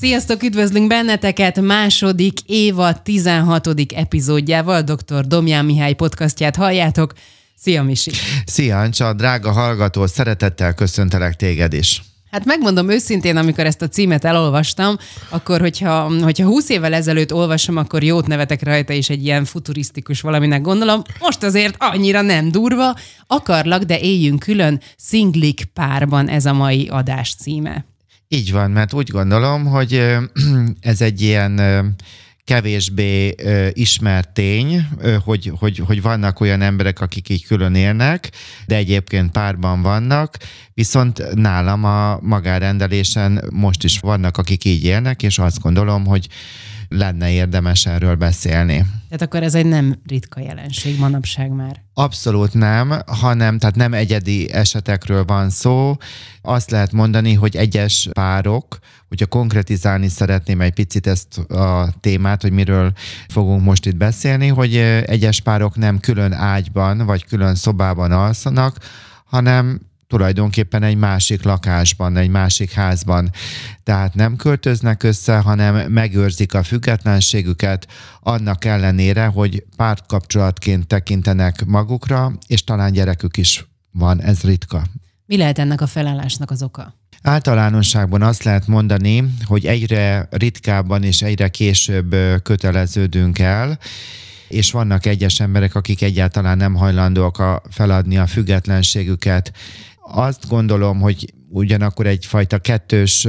Sziasztok, üdvözlünk benneteket második évad 16. epizódjával, dr. Domján Mihály podcastját halljátok. Szia, Misi! Szia, Ancsa, drága hallgató, szeretettel köszöntelek téged is. Hát megmondom őszintén, amikor ezt a címet elolvastam, akkor hogyha, hogyha 20 évvel ezelőtt olvasom, akkor jót nevetek rajta, és egy ilyen futurisztikus valaminek gondolom. Most azért annyira nem durva. Akarlak, de éljünk külön, szinglik párban ez a mai adás címe. Így van, mert úgy gondolom, hogy ez egy ilyen kevésbé ismert tény, hogy, hogy, hogy vannak olyan emberek, akik így külön élnek, de egyébként párban vannak, viszont nálam a magárendelésen most is vannak, akik így élnek, és azt gondolom, hogy lenne érdemes erről beszélni. Tehát akkor ez egy nem ritka jelenség manapság már. Abszolút nem, hanem tehát nem egyedi esetekről van szó. Azt lehet mondani, hogy egyes párok, hogyha konkretizálni szeretném egy picit ezt a témát, hogy miről fogunk most itt beszélni, hogy egyes párok nem külön ágyban vagy külön szobában alszanak, hanem tulajdonképpen egy másik lakásban, egy másik házban. Tehát nem költöznek össze, hanem megőrzik a függetlenségüket, annak ellenére, hogy pártkapcsolatként tekintenek magukra, és talán gyerekük is van, ez ritka. Mi lehet ennek a felállásnak az oka? Általánosságban azt lehet mondani, hogy egyre ritkábban és egyre később köteleződünk el, és vannak egyes emberek, akik egyáltalán nem hajlandóak a, feladni a függetlenségüket azt gondolom, hogy ugyanakkor egyfajta kettős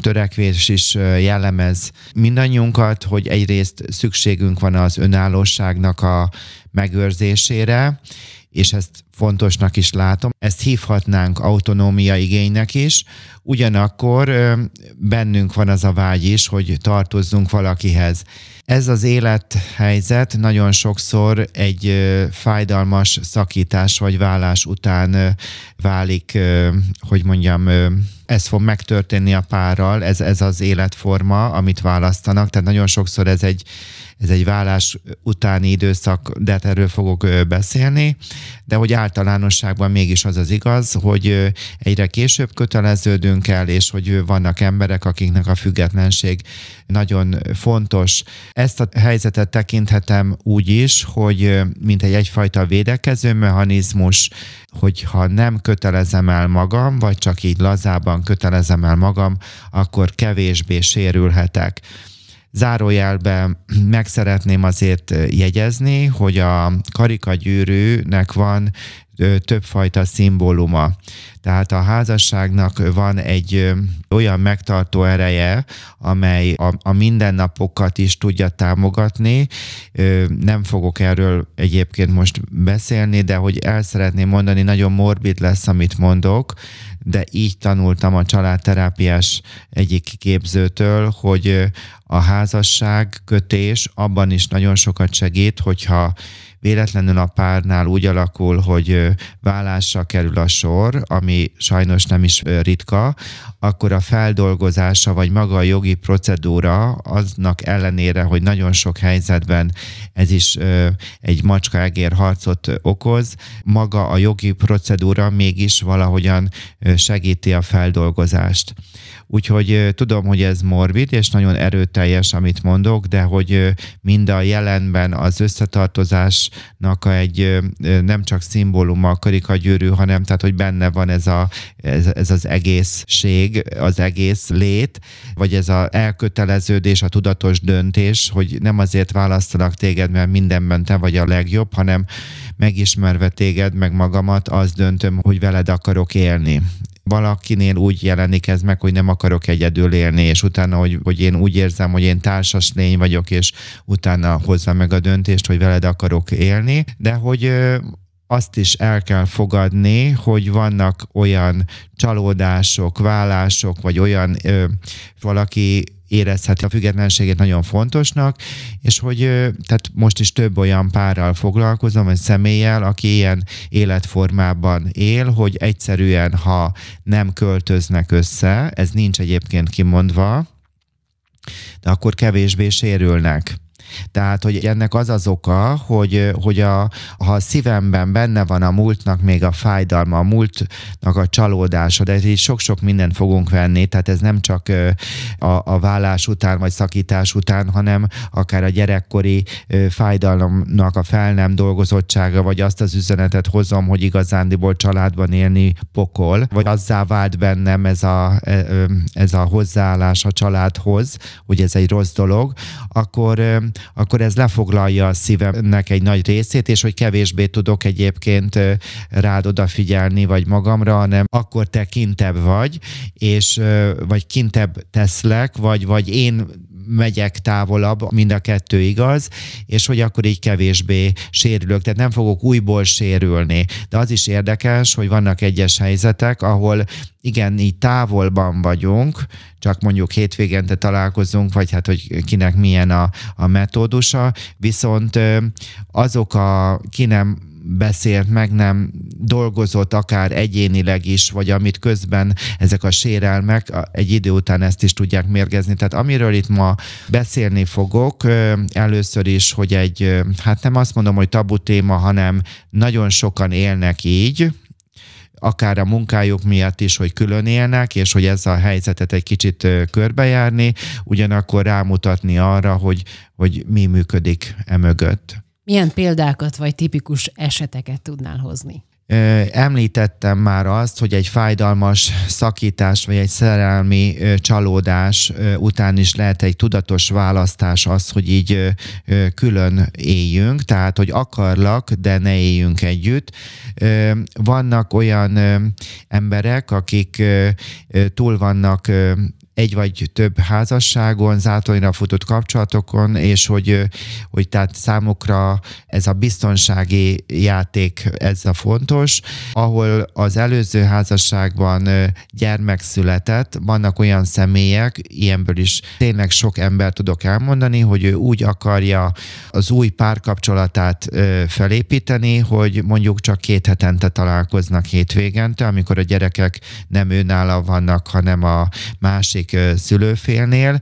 törekvés is jellemez mindannyiunkat, hogy egyrészt szükségünk van az önállóságnak a megőrzésére, és ezt fontosnak is látom. Ezt hívhatnánk autonómia igénynek is, ugyanakkor bennünk van az a vágy is, hogy tartozzunk valakihez. Ez az élethelyzet nagyon sokszor egy fájdalmas szakítás vagy vállás után válik, hogy mondjam, ez fog megtörténni a párral, ez, ez az életforma, amit választanak, tehát nagyon sokszor ez egy ez egy vállás utáni időszak, de hát erről fogok beszélni, de hogy általánosságban mégis az az igaz, hogy egyre később köteleződünk el, és hogy vannak emberek, akiknek a függetlenség nagyon fontos. Ezt a helyzetet tekinthetem úgy is, hogy mint egy egyfajta védekező mechanizmus, hogyha nem kötelezem el magam, vagy csak így lazában kötelezem el magam, akkor kevésbé sérülhetek. Zárójelben meg szeretném azért jegyezni, hogy a karikagyűrűnek van többfajta szimbóluma. Tehát a házasságnak van egy olyan megtartó ereje, amely a, a mindennapokat is tudja támogatni. Nem fogok erről egyébként most beszélni, de hogy el szeretném mondani, nagyon morbid lesz, amit mondok, de így tanultam a családterápiás egyik képzőtől, hogy a házasság kötés abban is nagyon sokat segít, hogyha véletlenül a párnál úgy alakul, hogy vállásra kerül a sor, ami sajnos nem is ritka, akkor a feldolgozása vagy maga a jogi procedúra aznak ellenére, hogy nagyon sok helyzetben ez is egy macska-egér harcot okoz, maga a jogi procedúra mégis valahogyan segíti a feldolgozást. Úgyhogy tudom, hogy ez morbid, és nagyon erőteljes, amit mondok, de hogy mind a jelenben az összetartozásnak egy nem csak szimbóluma a karikagyűrű, hanem tehát, hogy benne van ez, a, ez, ez az egészség, az egész lét, vagy ez az elköteleződés, a tudatos döntés, hogy nem azért választanak téged, mert mindenben te vagy a legjobb, hanem megismerve téged, meg magamat, az döntöm, hogy veled akarok élni valakinél úgy jelenik ez meg, hogy nem akarok egyedül élni, és utána, hogy, hogy én úgy érzem, hogy én társas lény vagyok, és utána hozzam meg a döntést, hogy veled akarok élni, de hogy azt is el kell fogadni, hogy vannak olyan csalódások, vállások, vagy olyan ö, valaki érezheti a függetlenségét nagyon fontosnak, és hogy tehát most is több olyan párral foglalkozom, vagy személlyel, aki ilyen életformában él, hogy egyszerűen, ha nem költöznek össze, ez nincs egyébként kimondva, de akkor kevésbé sérülnek. Tehát, hogy ennek az az oka, hogy, hogy a, ha a szívemben benne van a múltnak még a fájdalma, a múltnak a csalódása, de így sok-sok mindent fogunk venni, tehát ez nem csak a, a vállás után vagy szakítás után, hanem akár a gyerekkori fájdalomnak a fel nem dolgozottsága, vagy azt az üzenetet hozom, hogy igazándiból családban élni pokol, vagy azzá vált bennem ez a, ez a hozzáállás a családhoz, hogy ez egy rossz dolog, akkor, akkor ez lefoglalja a szívemnek egy nagy részét, és hogy kevésbé tudok egyébként rád odafigyelni, vagy magamra, hanem akkor te kintebb vagy, és vagy kintebb teszlek, vagy, vagy én megyek távolabb, mind a kettő igaz, és hogy akkor így kevésbé sérülök, tehát nem fogok újból sérülni. De az is érdekes, hogy vannak egyes helyzetek, ahol igen, így távolban vagyunk, csak mondjuk hétvégente találkozunk, vagy hát, hogy kinek milyen a, a metódusa, viszont azok a ki nem beszélt, meg nem dolgozott akár egyénileg is, vagy amit közben ezek a sérelmek egy idő után ezt is tudják mérgezni. Tehát amiről itt ma beszélni fogok, először is, hogy egy, hát nem azt mondom, hogy tabu téma, hanem nagyon sokan élnek így, akár a munkájuk miatt is, hogy külön élnek, és hogy ez a helyzetet egy kicsit körbejárni, ugyanakkor rámutatni arra, hogy, hogy mi működik emögött. Milyen példákat vagy tipikus eseteket tudnál hozni? Említettem már azt, hogy egy fájdalmas szakítás vagy egy szerelmi csalódás után is lehet egy tudatos választás az, hogy így külön éljünk, tehát hogy akarlak, de ne éljünk együtt. Vannak olyan emberek, akik túl vannak egy vagy több házasságon, zátonyra futott kapcsolatokon, és hogy, hogy tehát számukra ez a biztonsági játék, ez a fontos, ahol az előző házasságban gyermek született, vannak olyan személyek, ilyenből is tényleg sok ember tudok elmondani, hogy ő úgy akarja az új párkapcsolatát felépíteni, hogy mondjuk csak két hetente találkoznak hétvégente, amikor a gyerekek nem őnála vannak, hanem a másik másik szülőfélnél,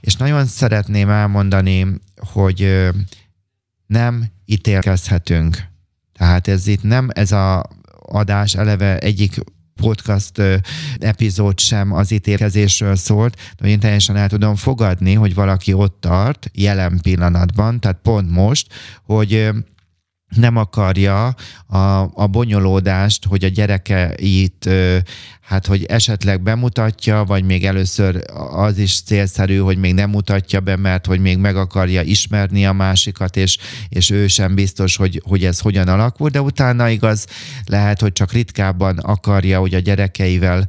és nagyon szeretném elmondani, hogy nem ítélkezhetünk. Tehát ez itt nem ez a adás eleve egyik podcast epizód sem az ítélkezésről szólt, de én teljesen el tudom fogadni, hogy valaki ott tart jelen pillanatban, tehát pont most, hogy nem akarja a, a bonyolódást, hogy a gyerekeit hát hogy esetleg bemutatja, vagy még először az is célszerű, hogy még nem mutatja be, mert hogy még meg akarja ismerni a másikat, és, és ő sem biztos, hogy, hogy ez hogyan alakul, de utána igaz, lehet, hogy csak ritkábban akarja, hogy a gyerekeivel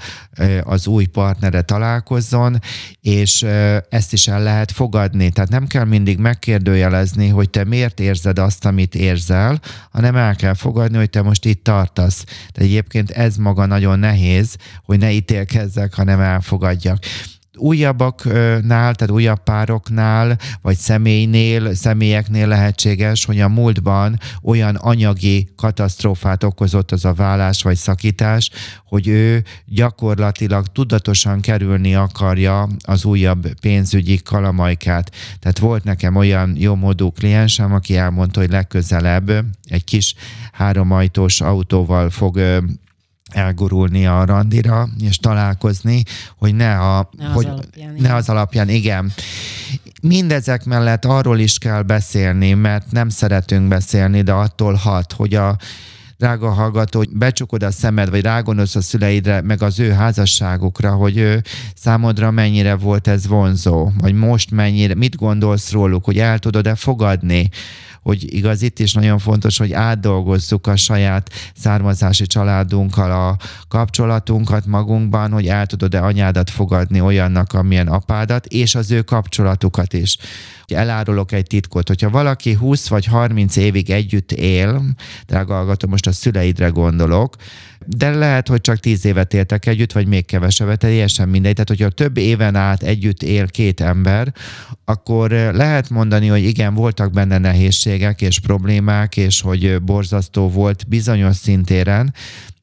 az új partnere találkozzon, és ezt is el lehet fogadni. Tehát nem kell mindig megkérdőjelezni, hogy te miért érzed azt, amit érzel, hanem el kell fogadni, hogy te most itt tartasz. De egyébként ez maga nagyon nehéz, hogy ne ítélkezzek, hanem elfogadjak újabbaknál, tehát újabb pároknál, vagy személynél, személyeknél lehetséges, hogy a múltban olyan anyagi katasztrófát okozott az a vállás vagy szakítás, hogy ő gyakorlatilag tudatosan kerülni akarja az újabb pénzügyi kalamajkát. Tehát volt nekem olyan jó módú kliensem, aki elmondta, hogy legközelebb egy kis háromajtós autóval fog elgurulni a randira, és találkozni, hogy ne, a, ne, az, hogy, alapján, ne az alapján, igen. Mindezek mellett arról is kell beszélni, mert nem szeretünk beszélni, de attól hat, hogy a drága hallgató, hogy becsukod a szemed, vagy rágondolsz a szüleidre, meg az ő házasságukra, hogy ő számodra mennyire volt ez vonzó, vagy most mennyire, mit gondolsz róluk, hogy el tudod-e fogadni, hogy igaz itt is nagyon fontos, hogy átdolgozzuk a saját származási családunkkal a kapcsolatunkat magunkban, hogy el tudod-e anyádat fogadni olyannak, amilyen apádat, és az ő kapcsolatukat is. Elárulok egy titkot, hogyha valaki 20 vagy 30 évig együtt él, drága hallgató, most a szüleidre gondolok, de lehet, hogy csak tíz évet éltek együtt, vagy még kevesebbet, teljesen mindegy. Tehát, hogyha több éven át együtt él két ember, akkor lehet mondani, hogy igen, voltak benne nehézségek és problémák, és hogy borzasztó volt bizonyos szintéren,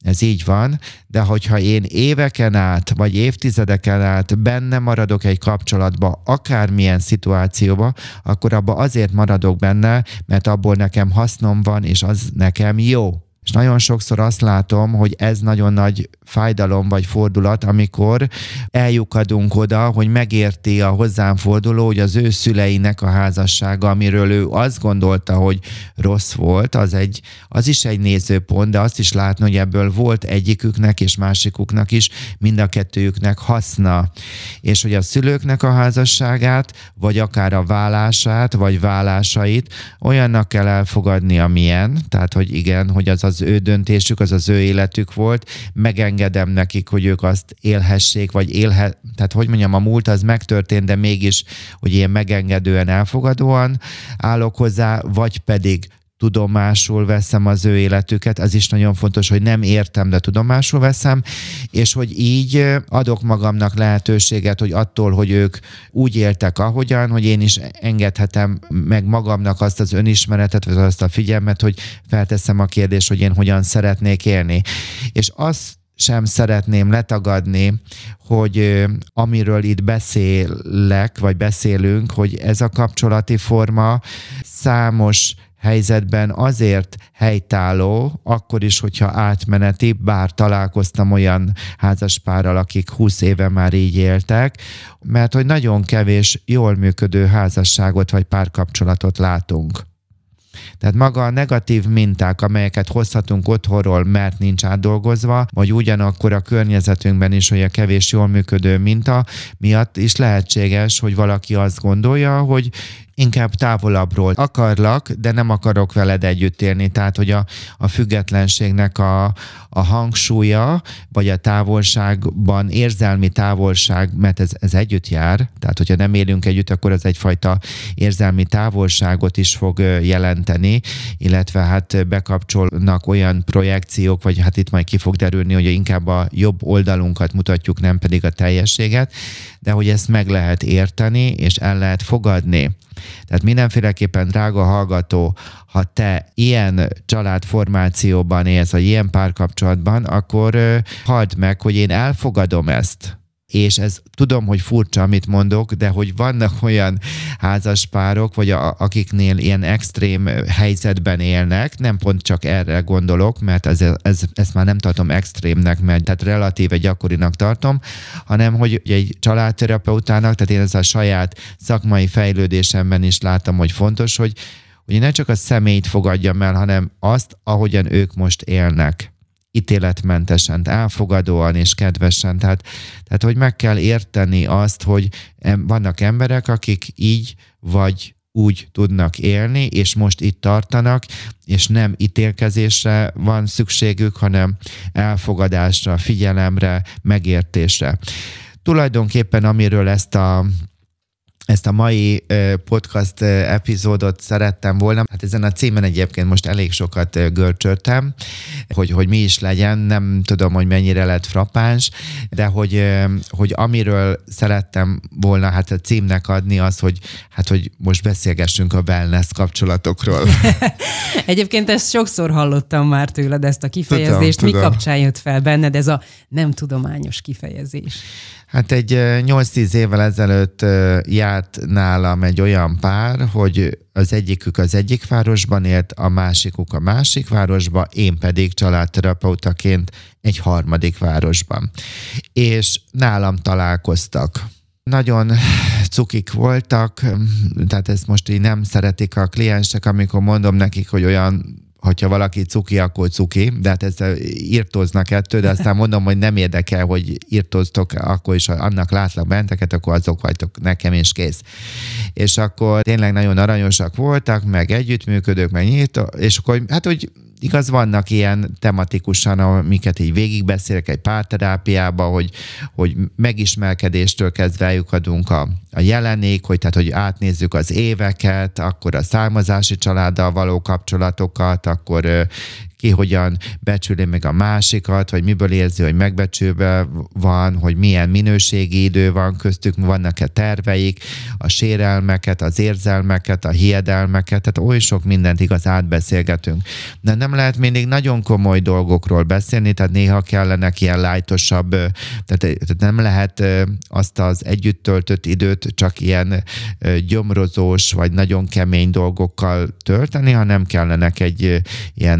ez így van, de hogyha én éveken át, vagy évtizedeken át benne maradok egy kapcsolatba, akármilyen szituációba, akkor abba azért maradok benne, mert abból nekem hasznom van, és az nekem jó. És nagyon sokszor azt látom, hogy ez nagyon nagy fájdalom vagy fordulat, amikor eljukadunk oda, hogy megérti a hozzám forduló, hogy az ő szüleinek a házassága, amiről ő azt gondolta, hogy rossz volt, az, egy, az is egy nézőpont, de azt is látni, hogy ebből volt egyiküknek és másikuknak is, mind a kettőjüknek haszna. És hogy a szülőknek a házasságát, vagy akár a vállását, vagy vállásait olyannak kell elfogadni, amilyen, tehát hogy igen, hogy az az ő döntésük, az az ő életük volt, megengedem nekik, hogy ők azt élhessék, vagy élhet, tehát hogy mondjam, a múlt az megtörtént, de mégis, hogy ilyen megengedően, elfogadóan állok hozzá, vagy pedig tudomásul veszem az ő életüket, ez is nagyon fontos, hogy nem értem, de tudomásul veszem, és hogy így adok magamnak lehetőséget, hogy attól, hogy ők úgy éltek ahogyan, hogy én is engedhetem meg magamnak azt az önismeretet, vagy azt a figyelmet, hogy felteszem a kérdést, hogy én hogyan szeretnék élni. És azt sem szeretném letagadni, hogy amiről itt beszélek, vagy beszélünk, hogy ez a kapcsolati forma számos helyzetben azért helytálló, akkor is, hogyha átmeneti, bár találkoztam olyan házaspárral, akik 20 éve már így éltek, mert hogy nagyon kevés jól működő házasságot vagy párkapcsolatot látunk. Tehát maga a negatív minták, amelyeket hozhatunk otthonról, mert nincs átdolgozva, vagy ugyanakkor a környezetünkben is, hogy a kevés jól működő minta miatt is lehetséges, hogy valaki azt gondolja, hogy inkább távolabbról akarlak, de nem akarok veled együtt élni. Tehát, hogy a, a függetlenségnek a, a hangsúlya, vagy a távolságban érzelmi távolság, mert ez, ez együtt jár, tehát hogyha nem élünk együtt, akkor az egyfajta érzelmi távolságot is fog jelenteni, illetve hát bekapcsolnak olyan projekciók, vagy hát itt majd ki fog derülni, hogy inkább a jobb oldalunkat mutatjuk, nem pedig a teljességet, de hogy ezt meg lehet érteni, és el lehet fogadni. Tehát mindenféleképpen, drága hallgató, ha te ilyen családformációban élsz, vagy ilyen párkapcsolatban, akkor halld meg, hogy én elfogadom ezt és ez tudom, hogy furcsa, amit mondok, de hogy vannak olyan házaspárok, vagy a, akiknél ilyen extrém helyzetben élnek, nem pont csak erre gondolok, mert ez, ez, ezt már nem tartom extrémnek, mert tehát relatíve gyakorinak tartom, hanem hogy egy családterapeutának, tehát én ez a saját szakmai fejlődésemben is látom, hogy fontos, hogy, hogy ne csak a személyt fogadjam el, hanem azt, ahogyan ők most élnek ítéletmentesen, elfogadóan és kedvesen. Tehát, tehát, hogy meg kell érteni azt, hogy vannak emberek, akik így vagy úgy tudnak élni, és most itt tartanak, és nem ítélkezésre van szükségük, hanem elfogadásra, figyelemre, megértésre. Tulajdonképpen amiről ezt a ezt a mai podcast epizódot szerettem volna. Hát ezen a címen egyébként most elég sokat görcsöltem, hogy, hogy mi is legyen, nem tudom, hogy mennyire lett frappáns, de hogy, hogy amiről szerettem volna hát a címnek adni az, hogy hát, hogy most beszélgessünk a wellness kapcsolatokról. egyébként ezt sokszor hallottam már tőled, ezt a kifejezést. Tudom, Mi tudom. kapcsán jött fel benned ez a nem tudományos kifejezés? Hát egy 8-10 évvel ezelőtt járt nálam egy olyan pár, hogy az egyikük az egyik városban élt, a másikuk a másik városban, én pedig családterapeutaként egy harmadik városban. És nálam találkoztak nagyon cukik voltak, tehát ezt most így nem szeretik a kliensek, amikor mondom nekik, hogy olyan hogyha valaki cuki, akkor cuki, de hát ezt írtóznak ettől, de aztán mondom, hogy nem érdekel, hogy írtóztok, akkor is annak látlak benteket, akkor azok vagytok nekem is kész. És akkor tényleg nagyon aranyosak voltak, meg együttműködők, meg nyitó, és akkor hát, hogy igaz, vannak ilyen tematikusan, amiket így végigbeszélek egy párterápiába, hogy, hogy megismerkedéstől kezdve eljukadunk a, a jelenék, hogy tehát, hogy átnézzük az éveket, akkor a származási családdal való kapcsolatokat, akkor ki hogyan becsüli meg a másikat, vagy miből érzi, hogy megbecsülve van, hogy milyen minőségi idő van köztük, vannak-e terveik, a sérelmeket, az érzelmeket, a hiedelmeket, tehát oly sok mindent igaz átbeszélgetünk. De nem lehet mindig nagyon komoly dolgokról beszélni, tehát néha kellenek ilyen lájtosabb, tehát, tehát nem lehet azt az együtt töltött időt csak ilyen gyomrozós, vagy nagyon kemény dolgokkal tölteni, hanem kellenek egy ilyen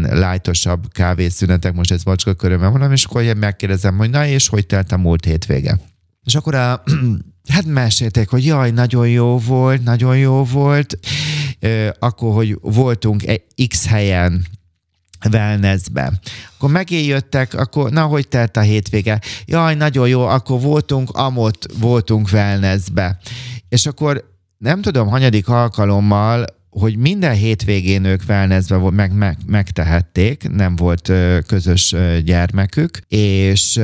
lájtosabb kávészünetek, most ez macska körömmel mondom, és akkor megkérdezem, hogy na és hogy telt a múlt hétvége? És akkor a, hát mesélték, hogy jaj, nagyon jó volt, nagyon jó volt, akkor, hogy voltunk X helyen, wellnessbe. Akkor megéjöttek, akkor na, hogy telt a hétvége? Jaj, nagyon jó, akkor voltunk, amott voltunk wellnessbe. És akkor nem tudom, hanyadik alkalommal hogy minden hétvégén ők wellnessbe meg, meg, megtehették, nem volt közös gyermekük, és,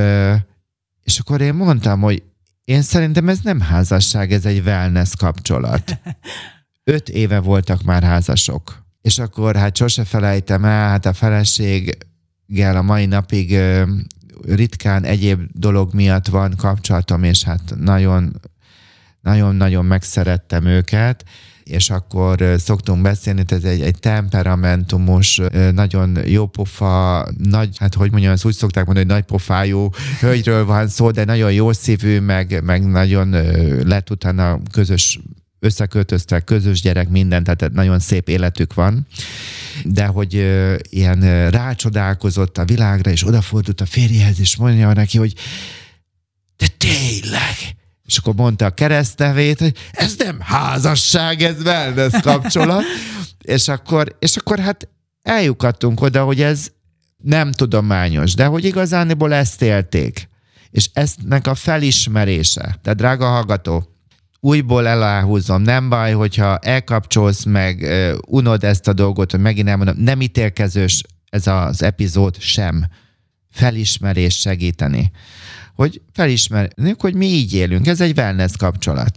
és akkor én mondtam, hogy én szerintem ez nem házasság, ez egy wellness kapcsolat. Öt éve voltak már házasok. És akkor hát sose felejtem el, hát a feleséggel a mai napig ritkán egyéb dolog miatt van kapcsolatom, és hát nagyon nagyon-nagyon megszerettem őket, és akkor szoktunk beszélni, ez egy, egy temperamentumos, nagyon jó pofa, nagy, hát hogy mondjam, azt úgy szokták mondani, hogy nagy pofájú hölgyről van szó, de nagyon jó szívű, meg, meg nagyon lett utána közös összeköltöztek, közös gyerek, minden, tehát nagyon szép életük van, de hogy uh, ilyen rácsodálkozott a világra, és odafordult a férjehez, és mondja neki, hogy de tényleg, és akkor mondta a keresztnevét, hogy ez nem házasság, ez wellness kapcsolat. és, akkor, és akkor hát eljukadtunk oda, hogy ez nem tudományos, de hogy igazániból ezt élték. És eztnek a felismerése. Tehát drága hallgató, újból eláhúzom, nem baj, hogyha elkapcsolsz meg, unod ezt a dolgot, hogy megint elmondom, nem ítélkezős ez az epizód sem. Felismerés segíteni hogy felismerjük, hogy mi így élünk. Ez egy wellness kapcsolat.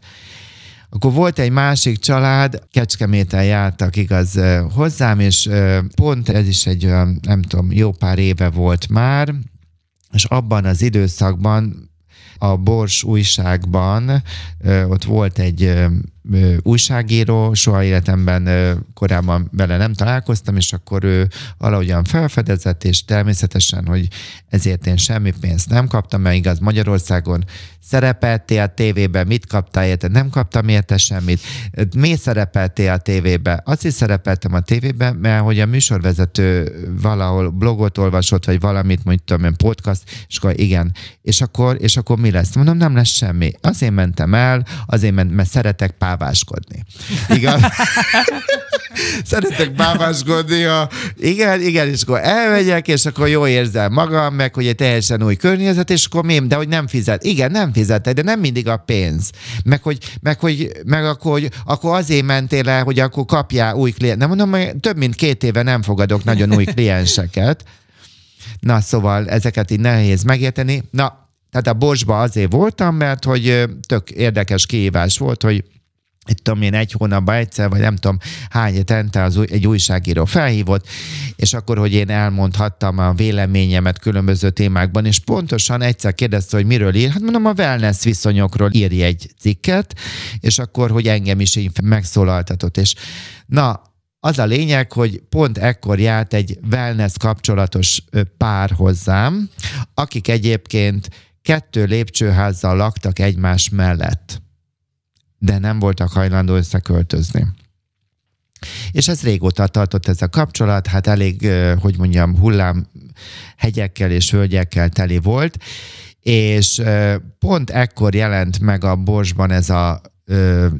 Akkor volt egy másik család, Kecskeméten jártak igaz hozzám, és pont ez is egy, nem tudom, jó pár éve volt már, és abban az időszakban a Bors újságban ott volt egy újságíró, soha életemben korábban vele nem találkoztam, és akkor ő valahogyan felfedezett, és természetesen, hogy ezért én semmi pénzt nem kaptam, mert igaz Magyarországon szerepeltél a tévében, mit kaptál érte, nem kaptam érte semmit. Mi szerepeltél a tévében? Azt is szerepeltem a tévében, mert hogy a műsorvezető valahol blogot olvasott, vagy valamit, mondjuk tudom én, podcast, és akkor igen. És akkor, és akkor mi lesz? Mondom, nem lesz semmi. Azért mentem el, azért ment, mert szeretek pár báváskodni. Igen. Szeretek báváskodni. A... Igen, igen, és akkor elmegyek, és akkor jó érzem magam, meg hogy egy teljesen új környezet, és akkor mi, de hogy nem fizet. Igen, nem fizetett, de nem mindig a pénz. Meg hogy, meg, hogy, meg akkor, hogy akkor azért mentél el, hogy akkor kapjál új kliens. Nem mondom, hogy több mint két éve nem fogadok nagyon új klienseket. Na, szóval ezeket így nehéz megérteni. Na, tehát a Borsba azért voltam, mert hogy tök érdekes kihívás volt, hogy itt tudom én, egy hónapban egyszer, vagy nem tudom hány hetente az, egy újságíró felhívott, és akkor, hogy én elmondhattam a véleményemet különböző témákban, és pontosan egyszer kérdezte, hogy miről ír, hát mondom, a wellness viszonyokról írj egy cikket, és akkor, hogy engem is így megszólaltatott, és na, az a lényeg, hogy pont ekkor járt egy wellness kapcsolatos pár hozzám, akik egyébként kettő lépcsőházzal laktak egymás mellett de nem voltak hajlandó összeköltözni. És ez régóta tartott ez a kapcsolat, hát elég, hogy mondjam, hullám hegyekkel és völgyekkel teli volt, és pont ekkor jelent meg a Borsban ez a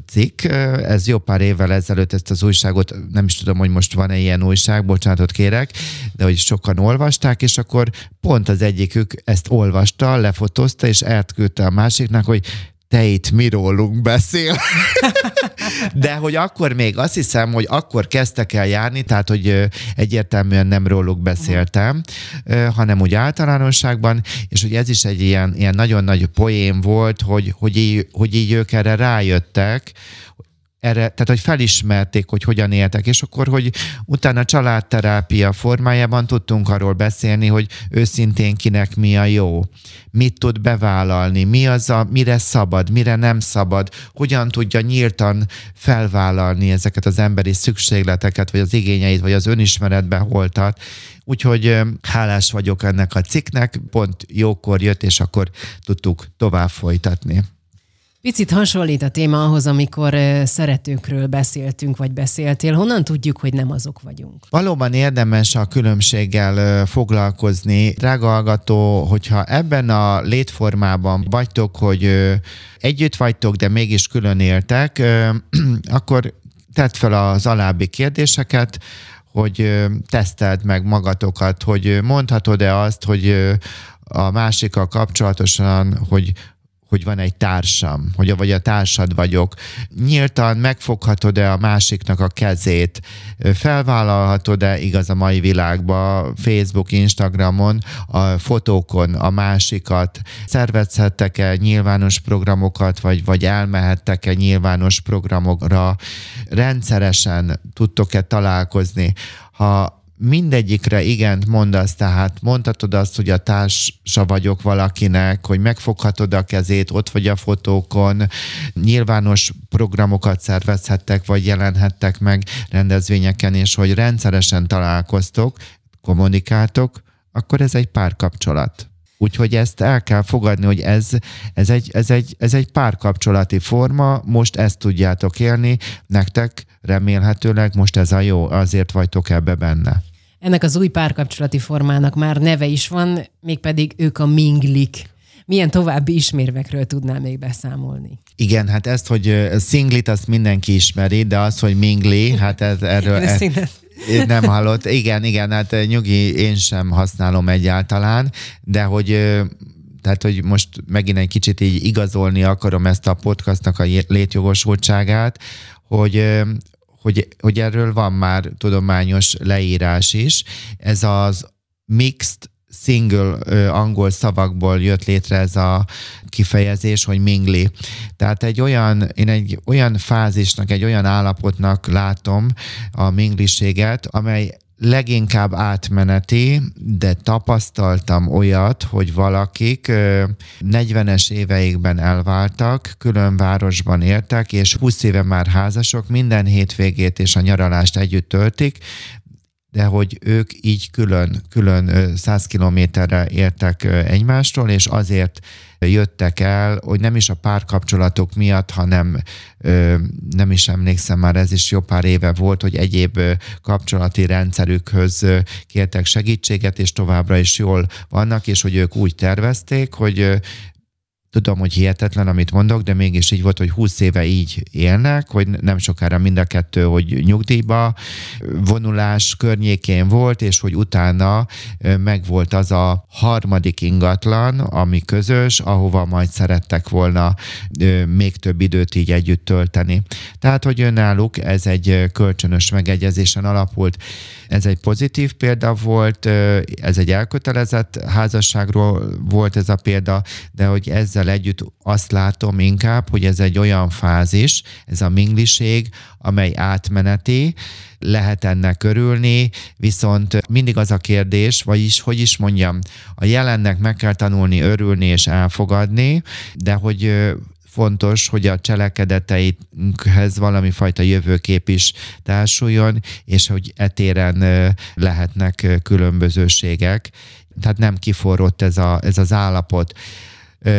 cikk, ez jó pár évvel ezelőtt ezt az újságot, nem is tudom, hogy most van-e ilyen újság, bocsánatot kérek, de hogy sokan olvasták, és akkor pont az egyikük ezt olvasta, lefotózta, és elküldte a másiknak, hogy te itt mi rólunk beszél. De hogy akkor még azt hiszem, hogy akkor kezdtek el járni, tehát hogy egyértelműen nem róluk beszéltem, hanem úgy általánosságban, és hogy ez is egy ilyen, ilyen nagyon nagy poém volt, hogy, hogy, így, hogy így ők erre rájöttek, erre, tehát hogy felismerték, hogy hogyan éltek, és akkor, hogy utána családterápia formájában tudtunk arról beszélni, hogy őszintén kinek mi a jó, mit tud bevállalni, mi az a, mire szabad, mire nem szabad, hogyan tudja nyíltan felvállalni ezeket az emberi szükségleteket, vagy az igényeit, vagy az önismeretbe holtat. Úgyhogy hálás vagyok ennek a cikknek, pont jókor jött, és akkor tudtuk tovább folytatni. Picit hasonlít a téma ahhoz, amikor szeretőkről beszéltünk, vagy beszéltél. Honnan tudjuk, hogy nem azok vagyunk? Valóban érdemes a különbséggel foglalkozni. Drága hallgató, hogyha ebben a létformában vagytok, hogy együtt vagytok, de mégis külön éltek, akkor tedd fel az alábbi kérdéseket, hogy teszteld meg magatokat, hogy mondhatod-e azt, hogy a másikkal kapcsolatosan, hogy hogy van egy társam, hogy vagy a társad vagyok. Nyíltan megfoghatod-e a másiknak a kezét, felvállalhatod-e igaz a mai világban, Facebook, Instagramon, a fotókon a másikat, szervezhettek-e nyilvános programokat, vagy, vagy elmehettek-e nyilvános programokra, rendszeresen tudtok-e találkozni. Ha mindegyikre igent mondasz, tehát mondhatod azt, hogy a társa vagyok valakinek, hogy megfoghatod a kezét, ott vagy a fotókon, nyilvános programokat szervezhettek, vagy jelenhettek meg rendezvényeken, és hogy rendszeresen találkoztok, kommunikáltok, akkor ez egy párkapcsolat. Úgyhogy ezt el kell fogadni, hogy ez, ez, egy, ez, egy, ez egy párkapcsolati forma, most ezt tudjátok élni, nektek remélhetőleg most ez a jó, azért vagytok ebbe benne. Ennek az új párkapcsolati formának már neve is van, mégpedig ők a minglik. Milyen további ismérvekről tudnál még beszámolni? Igen, hát ezt, hogy szinglit, azt mindenki ismeri, de az, hogy mingli, hát ez, erről... Ez, nem hallott. Igen, igen, hát nyugi, én sem használom egyáltalán, de hogy tehát, hogy most megint egy kicsit így igazolni akarom ezt a podcastnak a létjogosultságát, hogy hogy, hogy erről van már tudományos leírás is. Ez az mixed single angol szavakból jött létre ez a kifejezés, hogy mingli. Tehát egy olyan, én egy olyan fázisnak, egy olyan állapotnak látom a mingliséget, amely leginkább átmeneti, de tapasztaltam olyat, hogy valakik 40-es éveikben elváltak, külön városban éltek, és 20 éve már házasok, minden hétvégét és a nyaralást együtt töltik, de hogy ők így külön, külön 100 kilométerre értek egymástól, és azért jöttek el, hogy nem is a párkapcsolatok miatt, hanem nem is emlékszem már, ez is jó pár éve volt, hogy egyéb kapcsolati rendszerükhöz kértek segítséget, és továbbra is jól vannak, és hogy ők úgy tervezték, hogy Tudom, hogy hihetetlen, amit mondok, de mégis így volt, hogy 20 éve így élnek, hogy nem sokára mind a kettő, hogy nyugdíjba vonulás környékén volt, és hogy utána megvolt az a harmadik ingatlan, ami közös, ahova majd szerettek volna még több időt így együtt tölteni. Tehát, hogy önálluk ez egy kölcsönös megegyezésen alapult. Ez egy pozitív példa volt, ez egy elkötelezett házasságról volt ez a példa, de hogy ezzel együtt azt látom inkább, hogy ez egy olyan fázis, ez a mingliség, amely átmeneti, lehet ennek örülni, viszont mindig az a kérdés, vagyis, hogy is mondjam, a jelennek meg kell tanulni örülni és elfogadni, de hogy fontos, hogy a cselekedeteinkhez valami fajta jövőkép is társuljon, és hogy etéren lehetnek különbözőségek. Tehát nem kiforrott ez, a, ez az állapot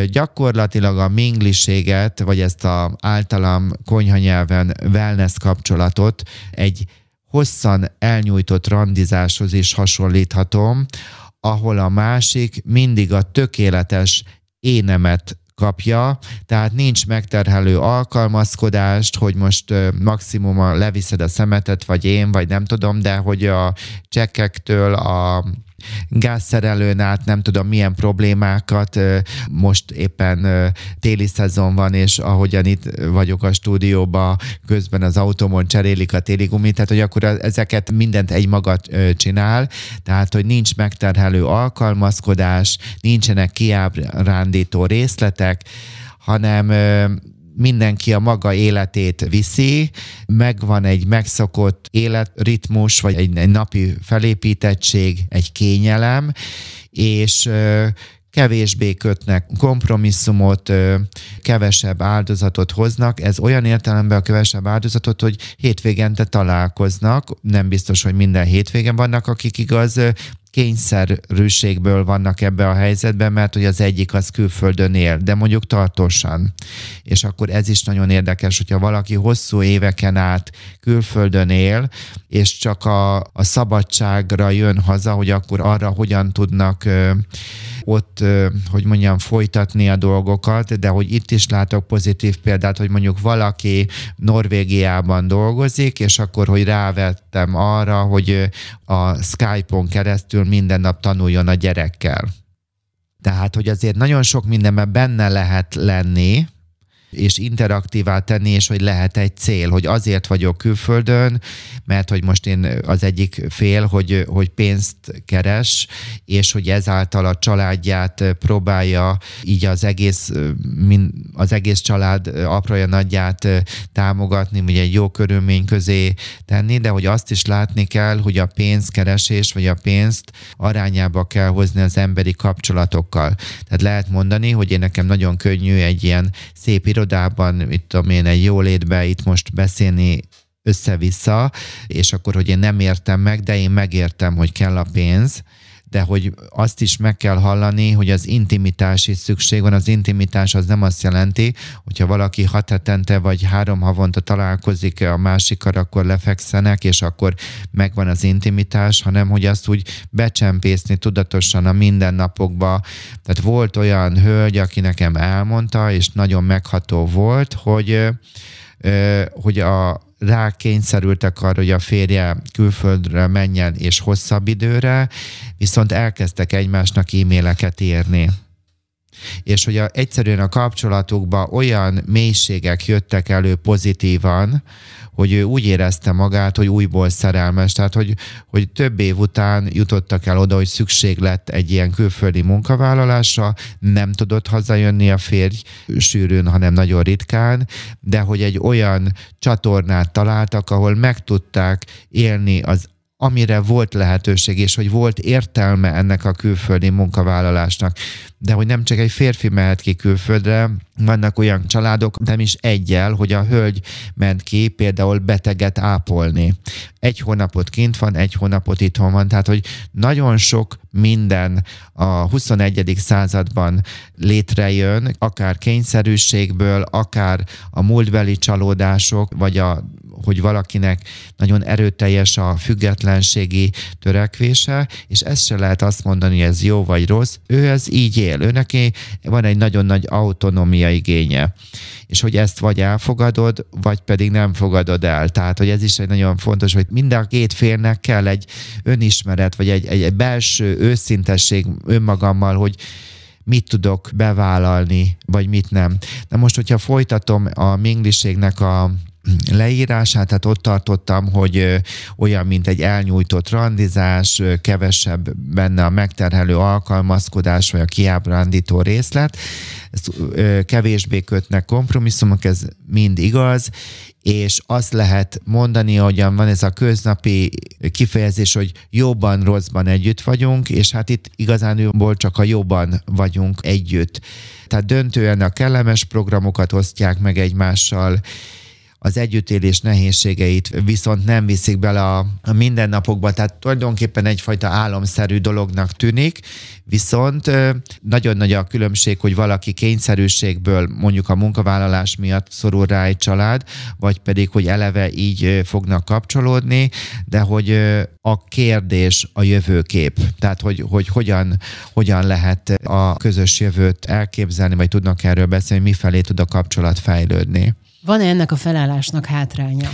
gyakorlatilag a mingliséget, vagy ezt a általam konyhanyelven wellness kapcsolatot egy hosszan elnyújtott randizáshoz is hasonlíthatom, ahol a másik mindig a tökéletes énemet kapja, tehát nincs megterhelő alkalmazkodást, hogy most maximum leviszed a szemetet, vagy én, vagy nem tudom, de hogy a csekkektől a gázszerelőn át nem tudom milyen problémákat, most éppen téli szezon van, és ahogyan itt vagyok a stúdióban, közben az autómon cserélik a téli gumit, tehát hogy akkor ezeket mindent egy magat csinál, tehát hogy nincs megterhelő alkalmazkodás, nincsenek kiábrándító részletek, hanem mindenki a maga életét viszi, megvan egy megszokott életritmus, vagy egy, egy napi felépítettség, egy kényelem, és kevésbé kötnek kompromisszumot, kevesebb áldozatot hoznak. Ez olyan értelemben a kevesebb áldozatot, hogy hétvégente találkoznak, nem biztos, hogy minden hétvégen vannak, akik igaz kényszerűségből vannak ebbe a helyzetben, mert hogy az egyik az külföldön él, de mondjuk tartósan. És akkor ez is nagyon érdekes, hogyha valaki hosszú éveken át külföldön él, és csak a, a szabadságra jön haza, hogy akkor arra hogyan tudnak ott, hogy mondjam, folytatni a dolgokat, de hogy itt is látok pozitív példát, hogy mondjuk valaki Norvégiában dolgozik, és akkor, hogy rávettem arra, hogy a Skype-on keresztül minden nap tanuljon a gyerekkel. Tehát, hogy azért nagyon sok mindenben benne lehet lenni, és interaktívá tenni, és hogy lehet egy cél, hogy azért vagyok külföldön, mert hogy most én az egyik fél, hogy, hogy pénzt keres, és hogy ezáltal a családját próbálja így az egész, az egész család apraja nagyját támogatni, ugye egy jó körülmény közé tenni, de hogy azt is látni kell, hogy a pénzkeresés vagy a pénzt arányába kell hozni az emberi kapcsolatokkal. Tehát lehet mondani, hogy én nekem nagyon könnyű egy ilyen szép irodában, itt tudom én, egy jólétbe itt most beszélni össze-vissza, és akkor, hogy én nem értem meg, de én megértem, hogy kell a pénz, de hogy azt is meg kell hallani, hogy az intimitás is szükség van. Az intimitás az nem azt jelenti, hogyha valaki hat hetente vagy három havonta találkozik a másikkal, akkor lefekszenek, és akkor megvan az intimitás, hanem hogy azt úgy becsempészni tudatosan a mindennapokba. Tehát volt olyan hölgy, aki nekem elmondta, és nagyon megható volt, hogy hogy a rákényszerültek arra, hogy a férje külföldre menjen és hosszabb időre, viszont elkezdtek egymásnak e-maileket írni és hogy a, egyszerűen a kapcsolatukban olyan mélységek jöttek elő pozitívan, hogy ő úgy érezte magát, hogy újból szerelmes, tehát hogy, hogy több év után jutottak el oda, hogy szükség lett egy ilyen külföldi munkavállalásra, nem tudott hazajönni a férj sűrűn, hanem nagyon ritkán, de hogy egy olyan csatornát találtak, ahol meg tudták élni az amire volt lehetőség, és hogy volt értelme ennek a külföldi munkavállalásnak. De hogy nem csak egy férfi mehet ki külföldre, vannak olyan családok, nem is egyel, hogy a hölgy ment ki például beteget ápolni. Egy hónapot kint van, egy hónapot itthon van, tehát hogy nagyon sok minden a 21. században létrejön, akár kényszerűségből, akár a múltbeli csalódások, vagy a hogy valakinek nagyon erőteljes a függetlenségi törekvése, és ezt se lehet azt mondani, hogy ez jó vagy rossz. Ő ez így él, ő van egy nagyon nagy autonómia igénye és hogy ezt vagy elfogadod, vagy pedig nem fogadod el. Tehát, hogy ez is egy nagyon fontos, hogy mind a két félnek kell egy önismeret, vagy egy, egy, belső őszintesség önmagammal, hogy mit tudok bevállalni, vagy mit nem. Na most, hogyha folytatom a mingliségnek a leírását, tehát ott tartottam, hogy olyan, mint egy elnyújtott randizás, kevesebb benne a megterhelő alkalmazkodás, vagy a kiábrándító részlet, ezt kevésbé kötnek kompromisszumok, ez mind igaz, és azt lehet mondani, hogyan van ez a köznapi kifejezés, hogy jobban, rosszban együtt vagyunk, és hát itt igazánból csak a jobban vagyunk együtt. Tehát döntően a kellemes programokat osztják meg egymással, az együttélés nehézségeit viszont nem viszik bele a, a mindennapokba, tehát tulajdonképpen egyfajta álomszerű dolognak tűnik, viszont nagyon nagy a különbség, hogy valaki kényszerűségből mondjuk a munkavállalás miatt szorul rá egy család, vagy pedig, hogy eleve így fognak kapcsolódni, de hogy a kérdés a jövőkép, tehát hogy, hogy hogyan, hogyan lehet a közös jövőt elképzelni, vagy tudnak erről beszélni, mifelé tud a kapcsolat fejlődni. Van-e ennek a felállásnak hátránya?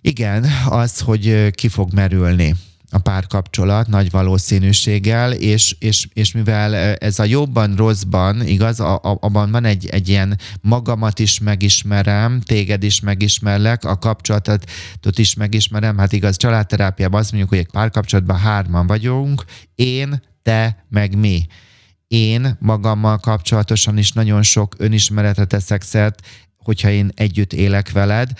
Igen, az, hogy ki fog merülni a párkapcsolat nagy valószínűséggel, és, és, és mivel ez a jobban, rosszban, igaz, a, a, abban van egy, egy ilyen magamat is megismerem, téged is megismerlek, a kapcsolatot is megismerem, hát igaz, családterápiában azt mondjuk, hogy egy párkapcsolatban hárman vagyunk, én, te, meg mi én magammal kapcsolatosan is nagyon sok önismeretet teszek szert, hogyha én együtt élek veled,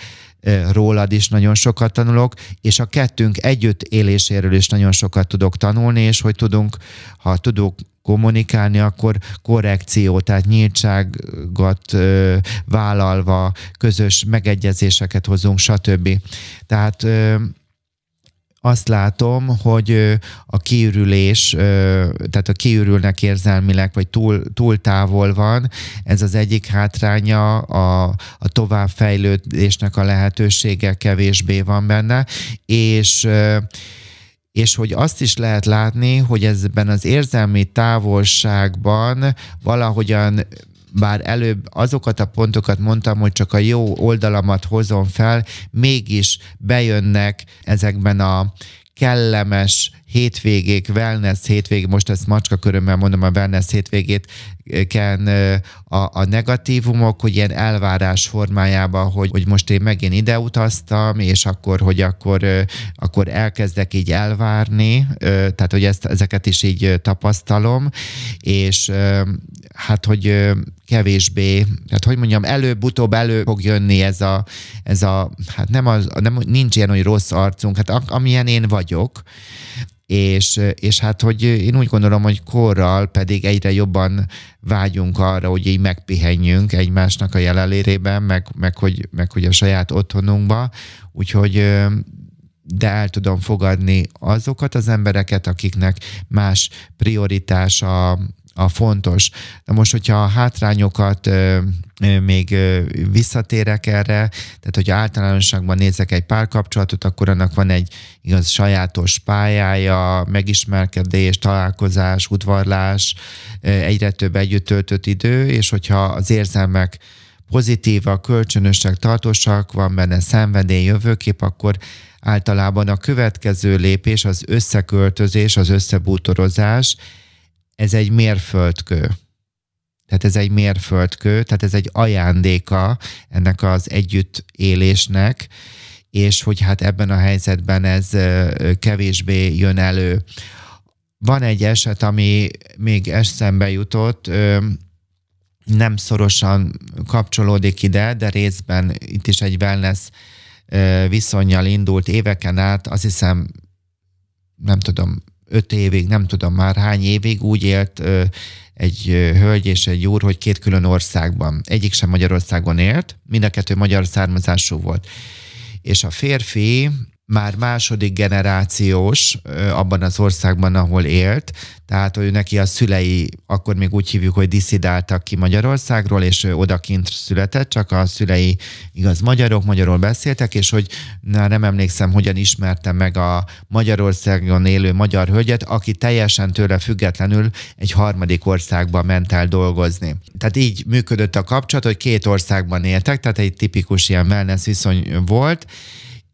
rólad is nagyon sokat tanulok, és a kettőnk együtt éléséről is nagyon sokat tudok tanulni, és hogy tudunk, ha tudunk kommunikálni, akkor korrekció, tehát nyíltságot ö, vállalva, közös megegyezéseket hozunk, stb. Tehát ö, azt látom, hogy a kiürülés, tehát a kiürülnek érzelmileg, vagy túl, túl távol van, ez az egyik hátránya, a, a továbbfejlődésnek a lehetősége kevésbé van benne, és és hogy azt is lehet látni, hogy ezben az érzelmi távolságban valahogyan bár előbb azokat a pontokat mondtam, hogy csak a jó oldalamat hozom fel, mégis bejönnek ezekben a kellemes hétvégék, wellness hétvég, most ezt macska körömmel mondom a wellness hétvégét, ken a, a negatívumok, hogy ilyen elvárás formájában, hogy, hogy most én megint ide utaztam, és akkor, hogy akkor, akkor elkezdek így elvárni, tehát, hogy ezt, ezeket is így tapasztalom, és hát, hogy kevésbé, hát hogy mondjam, előbb-utóbb elő fog jönni ez a, ez a hát nem, az, nem nincs ilyen, hogy rossz arcunk, hát amilyen én vagyok, és, és hát, hogy én úgy gondolom, hogy korral pedig egyre jobban vágyunk arra, hogy így megpihenjünk egymásnak a jelenlérében, meg, meg, hogy, meg hogy a saját otthonunkba, úgyhogy de el tudom fogadni azokat az embereket, akiknek más prioritása fontos. De most, hogyha a hátrányokat még visszatérek erre, tehát hogy általánosságban nézek egy párkapcsolatot, akkor annak van egy igaz sajátos pályája, megismerkedés, találkozás, udvarlás, egyre több együtt töltött idő, és hogyha az érzelmek pozitívak, kölcsönösek, tartósak, van benne szenvedély, jövőkép, akkor általában a következő lépés az összeköltözés, az összebútorozás, egy mérföldkő. Tehát ez egy mérföldkő, tehát ez egy ajándéka ennek az együttélésnek, és hogy hát ebben a helyzetben ez kevésbé jön elő. Van egy eset, ami még eszembe jutott, nem szorosan kapcsolódik ide, de részben itt is egy wellness viszonyjal indult éveken át, azt hiszem, nem tudom, öt évig, nem tudom már hány évig úgy élt egy hölgy és egy úr, hogy két külön országban. Egyik sem Magyarországon élt, mind a kettő magyar származású volt. És a férfi már második generációs abban az országban, ahol élt, tehát hogy neki a szülei, akkor még úgy hívjuk, hogy diszidáltak ki Magyarországról, és odakint született, csak a szülei igaz magyarok, magyarul beszéltek, és hogy na, nem emlékszem, hogyan ismertem meg a Magyarországon élő magyar hölgyet, aki teljesen tőle függetlenül egy harmadik országba ment el dolgozni. Tehát így működött a kapcsolat, hogy két országban éltek, tehát egy tipikus ilyen wellness viszony volt,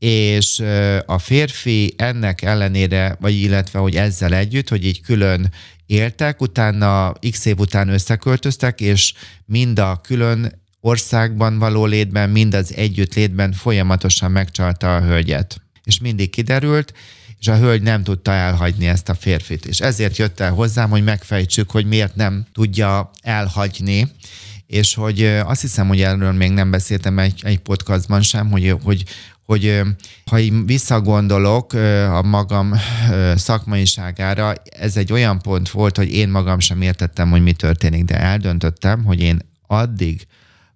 és a férfi ennek ellenére, vagy illetve, hogy ezzel együtt, hogy így külön éltek, utána x év után összeköltöztek, és mind a külön országban való létben, mind az együtt létben folyamatosan megcsalta a hölgyet. És mindig kiderült, és a hölgy nem tudta elhagyni ezt a férfit. És ezért jött el hozzám, hogy megfejtsük, hogy miért nem tudja elhagyni, és hogy azt hiszem, hogy erről még nem beszéltem egy, egy podcastban sem, hogy, hogy hogy ha én visszagondolok a magam szakmaiságára, ez egy olyan pont volt, hogy én magam sem értettem, hogy mi történik, de eldöntöttem, hogy én addig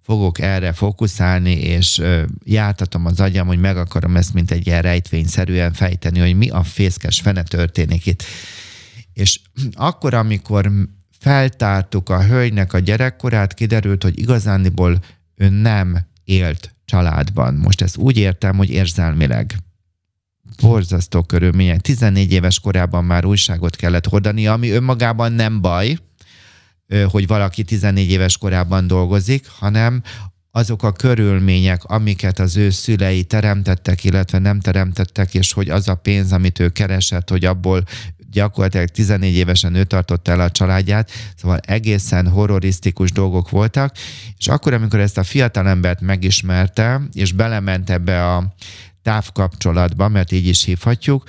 fogok erre fókuszálni, és jártatom az agyam, hogy meg akarom ezt, mint egy ilyen rejtvényszerűen fejteni, hogy mi a fészkes fene történik itt. És akkor, amikor feltártuk a hölgynek a gyerekkorát, kiderült, hogy igazándiból ő nem élt családban. Most ezt úgy értem, hogy érzelmileg. Borzasztó körülmények. 14 éves korában már újságot kellett hordani, ami önmagában nem baj, hogy valaki 14 éves korában dolgozik, hanem azok a körülmények, amiket az ő szülei teremtettek, illetve nem teremtettek, és hogy az a pénz, amit ő keresett, hogy abból gyakorlatilag 14 évesen ő tartotta el a családját, szóval egészen horrorisztikus dolgok voltak, és akkor, amikor ezt a fiatalembert megismerte, és belement ebbe a távkapcsolatba, mert így is hívhatjuk,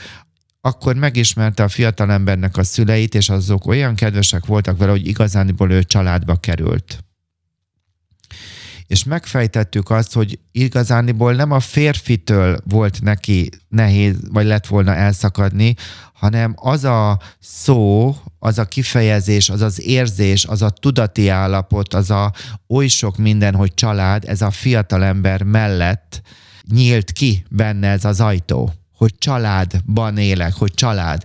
akkor megismerte a fiatalembernek a szüleit, és azok olyan kedvesek voltak vele, hogy igazániból ő családba került és megfejtettük azt, hogy igazániból nem a férfitől volt neki nehéz, vagy lett volna elszakadni, hanem az a szó, az a kifejezés, az az érzés, az a tudati állapot, az a oly sok minden, hogy család, ez a fiatalember mellett nyílt ki benne ez az ajtó, hogy családban élek, hogy család.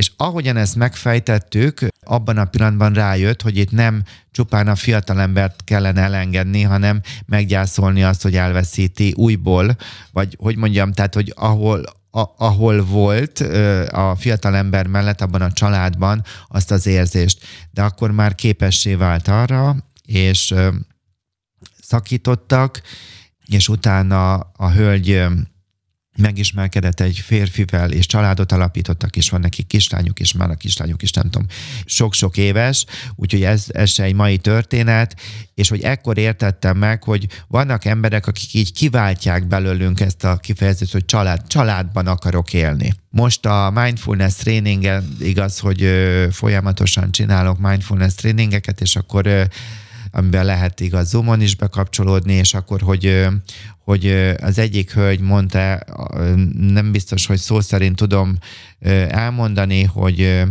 És ahogyan ezt megfejtettük, abban a pillanatban rájött, hogy itt nem csupán a fiatalembert kellene elengedni, hanem meggyászolni azt, hogy elveszíti újból, vagy hogy mondjam, tehát, hogy ahol, a, ahol volt a fiatalember mellett, abban a családban azt az érzést. De akkor már képessé vált arra, és szakítottak, és utána a hölgy megismerkedett egy férfivel, és családot alapítottak, és van neki kislányuk, és már a kislányuk is nem tudom, sok-sok éves, úgyhogy ez, ez se egy mai történet, és hogy ekkor értettem meg, hogy vannak emberek, akik így kiváltják belőlünk ezt a kifejezést, hogy család, családban akarok élni. Most a mindfulness tréningen igaz, hogy folyamatosan csinálok mindfulness tréningeket, és akkor amiben lehet igaz Zoomon is bekapcsolódni, és akkor, hogy, hogy az egyik hölgy mondta, nem biztos, hogy szó szerint tudom elmondani, hogy,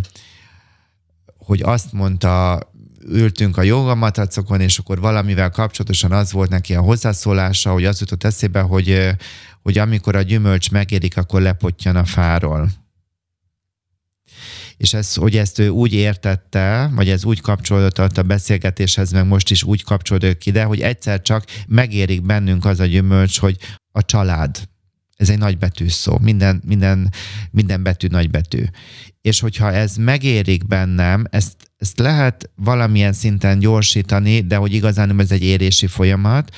hogy azt mondta, ültünk a jogamatracokon, és akkor valamivel kapcsolatosan az volt neki a hozzászólása, hogy az jutott eszébe, hogy, hogy amikor a gyümölcs megérik, akkor lepottyan a fáról és ez, hogy ezt ő úgy értette, vagy ez úgy kapcsolódott a beszélgetéshez, meg most is úgy kapcsolódott ide, hogy egyszer csak megérik bennünk az a gyümölcs, hogy a család. Ez egy nagybetű szó, minden, minden, minden betű nagybetű. És hogyha ez megérik bennem, ezt, ezt lehet valamilyen szinten gyorsítani, de hogy igazán ez egy érési folyamat,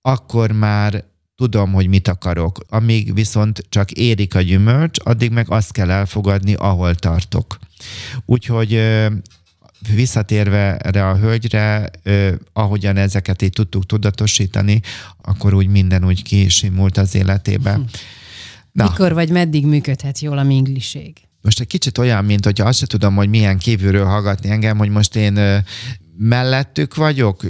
akkor már tudom, hogy mit akarok. Amíg viszont csak érik a gyümölcs, addig meg azt kell elfogadni, ahol tartok. Úgyhogy visszatérve erre a hölgyre, ahogyan ezeket így tudtuk tudatosítani, akkor úgy minden úgy kisimult az életébe. Hm. Na. Mikor vagy meddig működhet jól a mingliség? Most egy kicsit olyan, mint hogyha azt se tudom, hogy milyen kívülről hallgatni engem, hogy most én mellettük vagyok,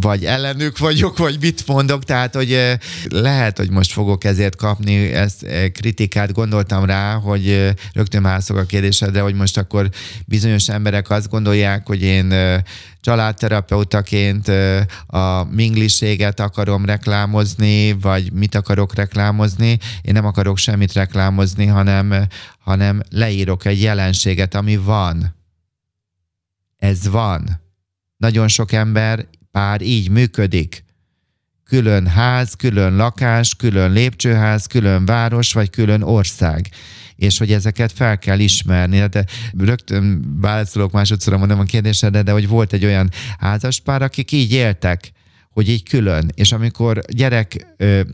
vagy ellenük vagyok, vagy mit mondok, tehát, hogy eh, lehet, hogy most fogok ezért kapni ezt eh, kritikát, gondoltam rá, hogy eh, rögtön mászok a kérdésedre, hogy most akkor bizonyos emberek azt gondolják, hogy én családterapeutaként a mingliséget akarom reklámozni, vagy mit akarok reklámozni. Én nem akarok semmit reklámozni, hanem, hanem leírok egy jelenséget, ami van. Ez van nagyon sok ember, pár így működik. Külön ház, külön lakás, külön lépcsőház, külön város, vagy külön ország és hogy ezeket fel kell ismerni. De rögtön válaszolok másodszor mondom a kérdésre, de hogy volt egy olyan házaspár, akik így éltek, hogy így külön. És amikor gyerek,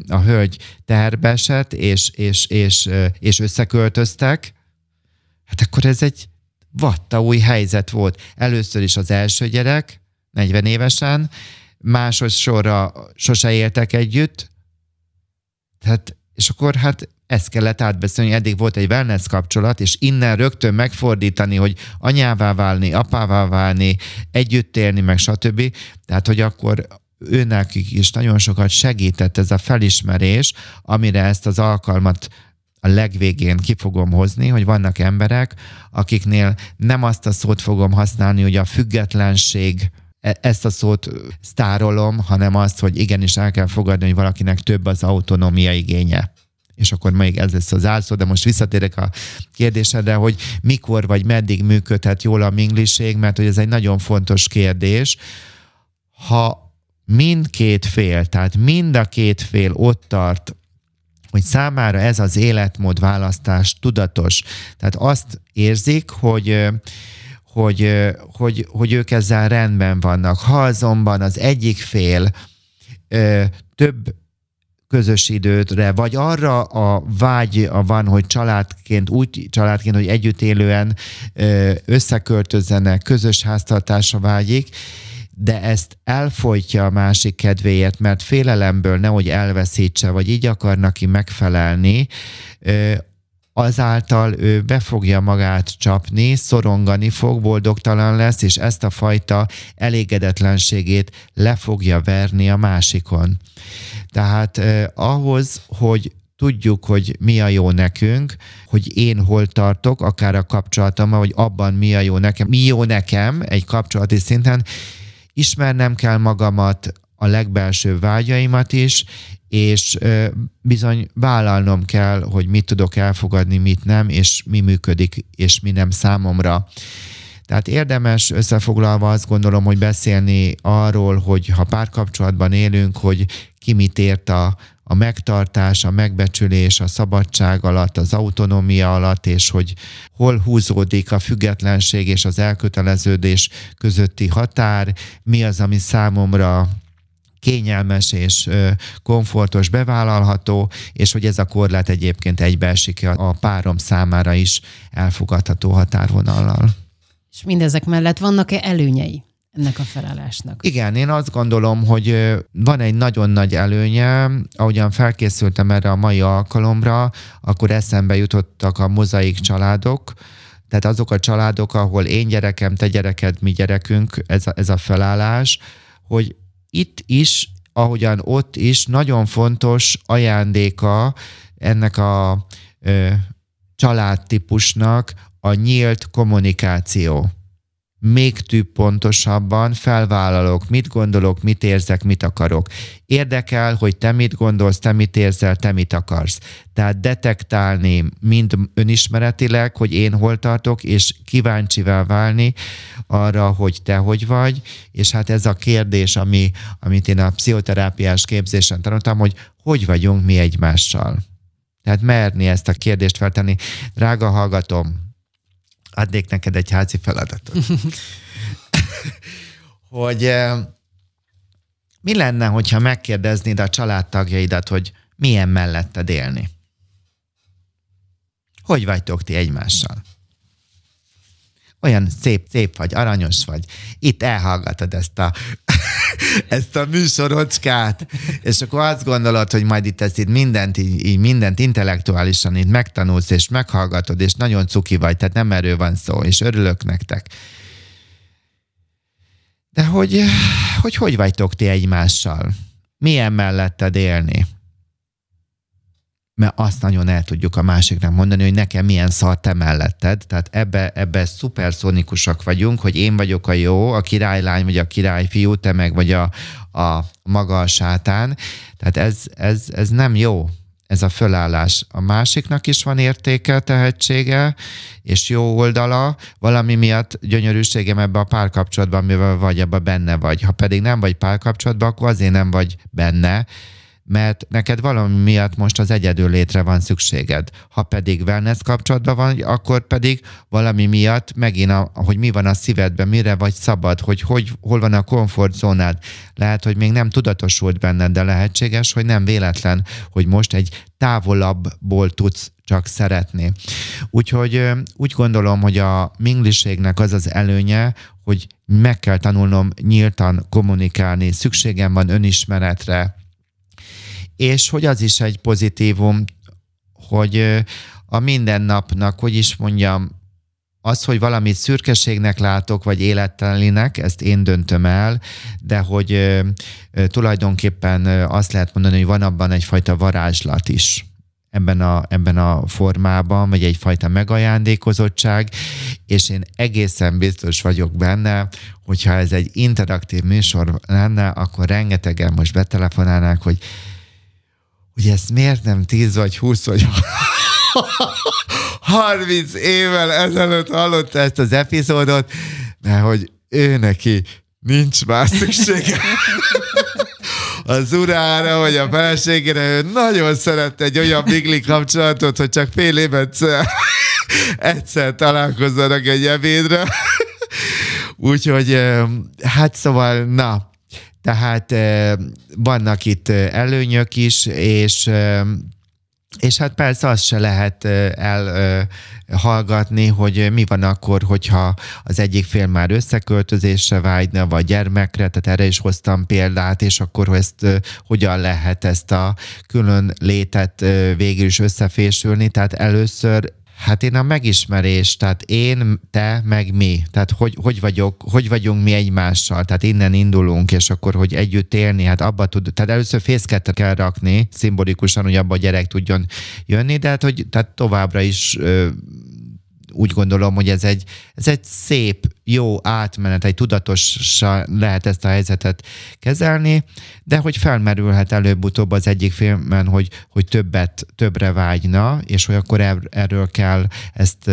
a hölgy teherbe esett, és, és, és, és összeköltöztek, hát akkor ez egy vatta új helyzet volt. Először is az első gyerek, 40 évesen, másodszorra sose éltek együtt, tehát, és akkor hát ezt kellett átbeszélni, eddig volt egy wellness kapcsolat, és innen rögtön megfordítani, hogy anyává válni, apává válni, együtt élni, meg stb. Tehát, hogy akkor őnek is nagyon sokat segített ez a felismerés, amire ezt az alkalmat a legvégén ki fogom hozni, hogy vannak emberek, akiknél nem azt a szót fogom használni, hogy a függetlenség, e, ezt a szót sztárolom, hanem azt, hogy igenis el kell fogadni, hogy valakinek több az autonómia igénye. És akkor még ez lesz az álszó, de most visszatérek a kérdésedre, hogy mikor vagy meddig működhet jól a mingliség, mert hogy ez egy nagyon fontos kérdés. Ha mindkét fél, tehát mind a két fél ott tart, hogy számára ez az életmód választás tudatos. Tehát azt érzik, hogy hogy, hogy, hogy ők ezzel rendben vannak. Ha azonban az egyik fél több közös időtre, vagy arra a vágy van, hogy családként, úgy családként, hogy együtt élően összeköltözzenek, közös háztartásra vágyik, de ezt elfolytja a másik kedvéért, mert félelemből nehogy elveszítse, vagy így akar neki megfelelni, azáltal ő be fogja magát csapni, szorongani fog, boldogtalan lesz, és ezt a fajta elégedetlenségét le fogja verni a másikon. Tehát eh, ahhoz, hogy tudjuk, hogy mi a jó nekünk, hogy én hol tartok, akár a kapcsolatomban, vagy abban mi a jó nekem, mi jó nekem egy kapcsolati szinten, ismernem kell magamat, a legbelső vágyaimat is, és bizony vállalnom kell, hogy mit tudok elfogadni, mit nem, és mi működik, és mi nem számomra. Tehát érdemes összefoglalva azt gondolom, hogy beszélni arról, hogy ha párkapcsolatban élünk, hogy ki mit ért a, a megtartás, a megbecsülés, a szabadság alatt, az autonómia alatt, és hogy hol húzódik a függetlenség és az elköteleződés közötti határ, mi az, ami számomra kényelmes és komfortos, bevállalható, és hogy ez a korlát egyébként egybeesik a párom számára is elfogadható határvonallal. És mindezek mellett vannak-e előnyei? Ennek a felállásnak. Igen, én azt gondolom, hogy van egy nagyon nagy előnye, ahogyan felkészültem erre a mai alkalomra, akkor eszembe jutottak a mozaik családok, tehát azok a családok, ahol én gyerekem, te gyereked, mi gyerekünk, ez a, ez a felállás, hogy itt is, ahogyan ott is, nagyon fontos ajándéka ennek a ö, családtípusnak a nyílt kommunikáció még több pontosabban felvállalok, mit gondolok, mit érzek, mit akarok. Érdekel, hogy te mit gondolsz, te mit érzel, te mit akarsz. Tehát detektálni mind önismeretileg, hogy én hol tartok, és kíváncsivel válni arra, hogy te hogy vagy, és hát ez a kérdés, ami, amit én a pszichoterápiás képzésen tanultam, hogy hogy vagyunk mi egymással. Tehát merni ezt a kérdést feltenni. Drága hallgatom, adnék neked egy házi feladatot. hogy eh, mi lenne, hogyha megkérdeznéd a családtagjaidat, hogy milyen melletted élni? Hogy vagytok ti egymással? Olyan szép, szép vagy, aranyos vagy. Itt elhallgatod ezt a ezt a műsorocskát, és akkor azt gondolod, hogy majd itt ezt itt mindent, így, így mindent intellektuálisan itt megtanulsz, és meghallgatod, és nagyon cuki vagy, tehát nem erről van szó, és örülök nektek. De hogy, hogy hogy vagytok ti egymással? Milyen melletted élni? Mert azt nagyon el tudjuk a másiknak mondani, hogy nekem milyen szar te melletted. Tehát ebbe, ebbe szuperszonikusak vagyunk, hogy én vagyok a jó, a királylány vagy a királyfiú, te meg vagy a, a maga a sátán. Tehát ez, ez, ez nem jó ez a fölállás. A másiknak is van értéke, tehetsége, és jó oldala, valami miatt gyönyörűségem ebbe a párkapcsolatban, mivel vagy, abba benne vagy. Ha pedig nem vagy párkapcsolatban, akkor azért nem vagy benne, mert neked valami miatt most az egyedül létre van szükséged. Ha pedig wellness kapcsolatban van, akkor pedig valami miatt megint, a, hogy mi van a szívedben, mire vagy szabad, hogy, hogy hol van a komfortzónád. Lehet, hogy még nem tudatosult benned, de lehetséges, hogy nem véletlen, hogy most egy távolabbból tudsz csak szeretni. Úgyhogy úgy gondolom, hogy a mingliségnek az az előnye, hogy meg kell tanulnom nyíltan kommunikálni, szükségem van önismeretre, és hogy az is egy pozitívum, hogy a mindennapnak, hogy is mondjam, az, hogy valami szürkeségnek látok, vagy élettelinek, ezt én döntöm el, de hogy tulajdonképpen azt lehet mondani, hogy van abban egyfajta varázslat is ebben a, ebben a formában, vagy egyfajta megajándékozottság, és én egészen biztos vagyok benne, hogyha ez egy interaktív műsor lenne, akkor rengetegen most betelefonálnák, hogy hogy ezt miért nem 10 vagy 20 vagy 30 évvel ezelőtt hallotta ezt az epizódot, mert hogy ő neki nincs más szüksége. az urára, vagy a feleségére, ő nagyon szerette egy olyan bigli kapcsolatot, hogy csak fél évet egyszer találkozzanak egy ebédre. Úgyhogy hát szóval, na, tehát vannak itt előnyök is, és És hát persze azt se lehet elhallgatni, hogy mi van akkor, hogyha az egyik fél már összeköltözésre vágyna, vagy gyermekre, tehát erre is hoztam példát, és akkor ezt hogyan lehet ezt a külön létet végül is összefésülni. Tehát először Hát én a megismerés, tehát én, te, meg mi. Tehát hogy, hogy, vagyok, hogy vagyunk mi egymással. Tehát innen indulunk, és akkor, hogy együtt élni, hát abba tud, tehát először fészket kell rakni, szimbolikusan, hogy abba a gyerek tudjon jönni, de hát, hogy tehát továbbra is ö, úgy gondolom, hogy ez egy, ez egy szép, jó átmenet, egy tudatosan lehet ezt a helyzetet kezelni, de hogy felmerülhet előbb-utóbb az egyik filmben, hogy, hogy többet, többre vágyna, és hogy akkor er, erről kell ezt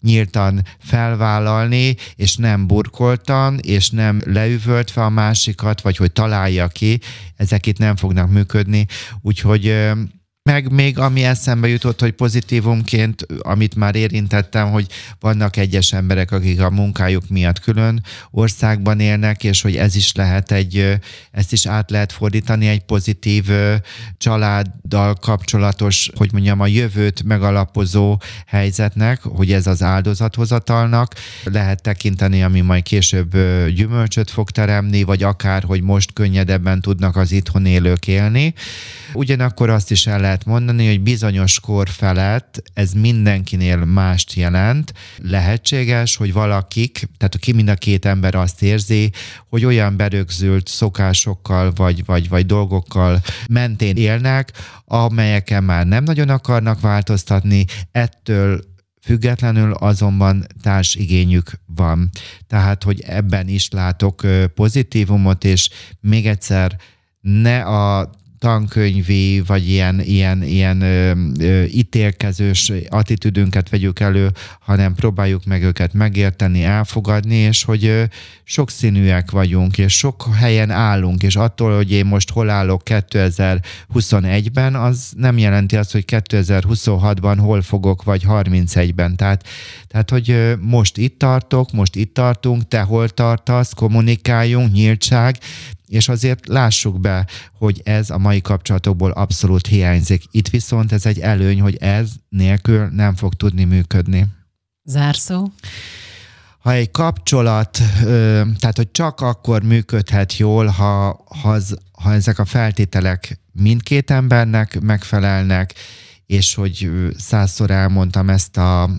nyíltan felvállalni, és nem burkoltan, és nem leüvöltve a másikat, vagy hogy találja ki, ezek itt nem fognak működni, úgyhogy meg még ami eszembe jutott, hogy pozitívumként, amit már érintettem, hogy vannak egyes emberek, akik a munkájuk miatt külön országban élnek, és hogy ez is lehet egy, ezt is át lehet fordítani egy pozitív családdal kapcsolatos, hogy mondjam, a jövőt megalapozó helyzetnek, hogy ez az áldozathozatalnak lehet tekinteni, ami majd később gyümölcsöt fog teremni, vagy akár, hogy most könnyedebben tudnak az itthon élők élni. Ugyanakkor azt is el lehet lehet mondani, hogy bizonyos kor felett ez mindenkinél mást jelent. Lehetséges, hogy valakik, tehát ki mind a két ember azt érzi, hogy olyan berögzült szokásokkal vagy, vagy, vagy dolgokkal mentén élnek, amelyeken már nem nagyon akarnak változtatni, ettől Függetlenül azonban társigényük van. Tehát, hogy ebben is látok pozitívumot, és még egyszer ne a tankönyvi, vagy ilyen, ilyen, ilyen ö, ö, ítélkezős attitűdünket vegyük elő, hanem próbáljuk meg őket megérteni, elfogadni, és hogy ö, sokszínűek vagyunk, és sok helyen állunk, és attól, hogy én most hol állok 2021-ben, az nem jelenti azt, hogy 2026-ban hol fogok, vagy 31-ben. Tehát, tehát hogy most itt tartok, most itt tartunk, te hol tartasz, kommunikáljunk, nyíltság, és azért lássuk be, hogy ez a mai kapcsolatokból abszolút hiányzik. Itt viszont ez egy előny, hogy ez nélkül nem fog tudni működni. Zárszó? ha egy kapcsolat, tehát hogy csak akkor működhet jól, ha, ha, az, ha ezek a feltételek mindkét embernek megfelelnek, és hogy százszor elmondtam ezt a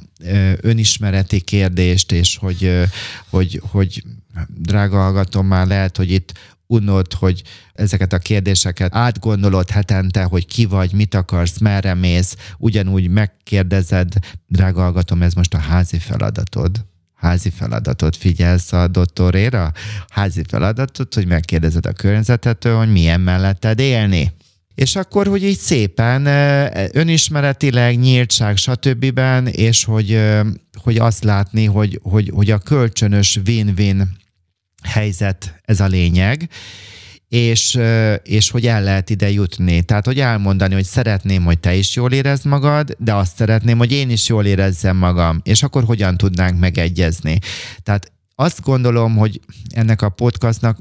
önismereti kérdést, és hogy, hogy, hogy drága hallgatom, már lehet, hogy itt unod, hogy ezeket a kérdéseket átgondolod hetente, hogy ki vagy, mit akarsz, merre mész, ugyanúgy megkérdezed, drága hallgatom, ez most a házi feladatod. Házi feladatot figyelsz a doktoréra, házi feladatot, hogy megkérdezed a környezetetől, hogy milyen melletted élni. És akkor, hogy így szépen önismeretileg, nyíltság, stb. és hogy, hogy azt látni, hogy, hogy, hogy a kölcsönös win-win helyzet ez a lényeg, és, és hogy el lehet ide jutni. Tehát, hogy elmondani, hogy szeretném, hogy te is jól érezd magad, de azt szeretném, hogy én is jól érezzem magam, és akkor hogyan tudnánk megegyezni. Tehát azt gondolom, hogy ennek a podcastnak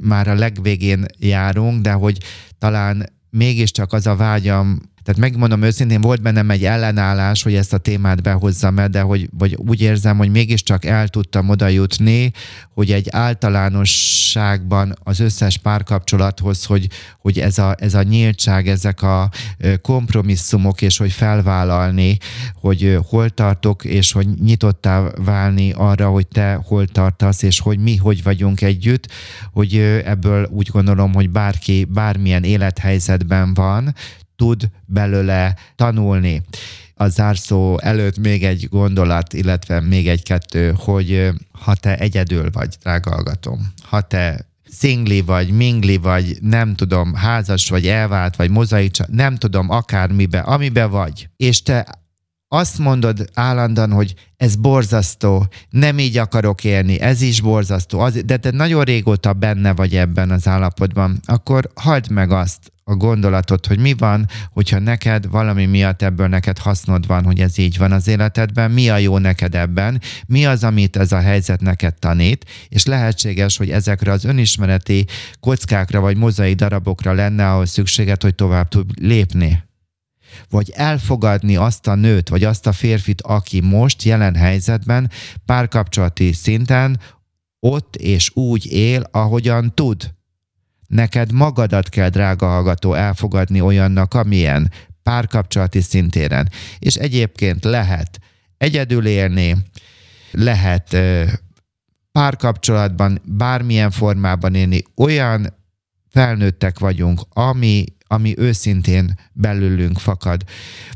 már a legvégén járunk, de hogy talán mégiscsak az a vágyam tehát megmondom őszintén, volt bennem egy ellenállás, hogy ezt a témát behozzam el, de hogy, vagy úgy érzem, hogy mégiscsak el tudtam oda jutni, hogy egy általánosságban az összes párkapcsolathoz, hogy, hogy ez, a, ez a nyíltság, ezek a kompromisszumok, és hogy felvállalni, hogy hol tartok, és hogy nyitottá válni arra, hogy te hol tartasz, és hogy mi hogy vagyunk együtt, hogy ebből úgy gondolom, hogy bárki bármilyen élethelyzetben van, tud belőle tanulni. A zárszó előtt még egy gondolat, illetve még egy-kettő, hogy ha te egyedül vagy, drága hallgatom, ha te szingli vagy, mingli vagy, nem tudom, házas vagy, elvált vagy, mozaicsa, nem tudom, akármibe, amibe vagy, és te azt mondod állandóan, hogy ez borzasztó, nem így akarok élni, ez is borzasztó, az, de te nagyon régóta benne vagy ebben az állapotban, akkor hagyd meg azt, a gondolatot, hogy mi van, hogyha neked valami miatt ebből neked hasznod van, hogy ez így van az életedben, mi a jó neked ebben, mi az, amit ez a helyzet neked tanít, és lehetséges, hogy ezekre az önismereti kockákra vagy mozai darabokra lenne ahhoz szükséged, hogy tovább tud lépni. Vagy elfogadni azt a nőt, vagy azt a férfit, aki most jelen helyzetben párkapcsolati szinten ott és úgy él, ahogyan tud. Neked magadat kell, drága hallgató, elfogadni olyannak, amilyen párkapcsolati szintéren. És egyébként lehet egyedül élni, lehet párkapcsolatban bármilyen formában élni, olyan felnőttek vagyunk, ami, ami őszintén belülünk fakad.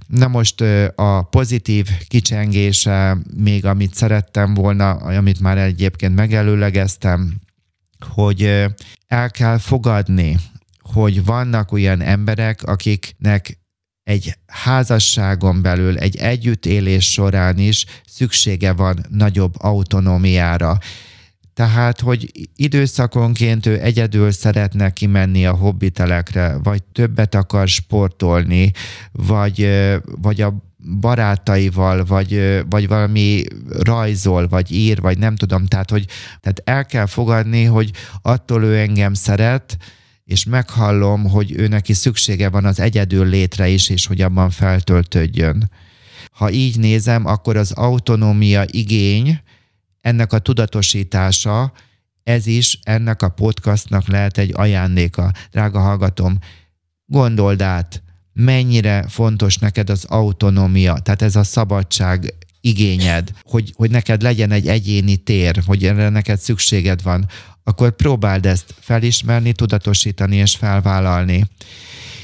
Na most a pozitív kicsengése, még amit szerettem volna, amit már egyébként megelőlegeztem, hogy el kell fogadni, hogy vannak olyan emberek, akiknek egy házasságon belül, egy együttélés során is szüksége van nagyobb autonómiára. Tehát, hogy időszakonként ő egyedül szeretne kimenni a hobbitelekre, vagy többet akar sportolni, vagy, vagy a barátaival, vagy, vagy valami rajzol, vagy ír, vagy nem tudom, tehát, hogy tehát el kell fogadni, hogy attól ő engem szeret, és meghallom, hogy ő neki szüksége van az egyedül létre is, és hogy abban feltöltődjön. Ha így nézem, akkor az autonómia igény, ennek a tudatosítása, ez is ennek a podcastnak lehet egy ajándéka. Drága hallgatom, gondold át, mennyire fontos neked az autonómia, tehát ez a szabadság igényed, hogy, hogy neked legyen egy egyéni tér, hogy erre neked szükséged van, akkor próbáld ezt felismerni, tudatosítani és felvállalni.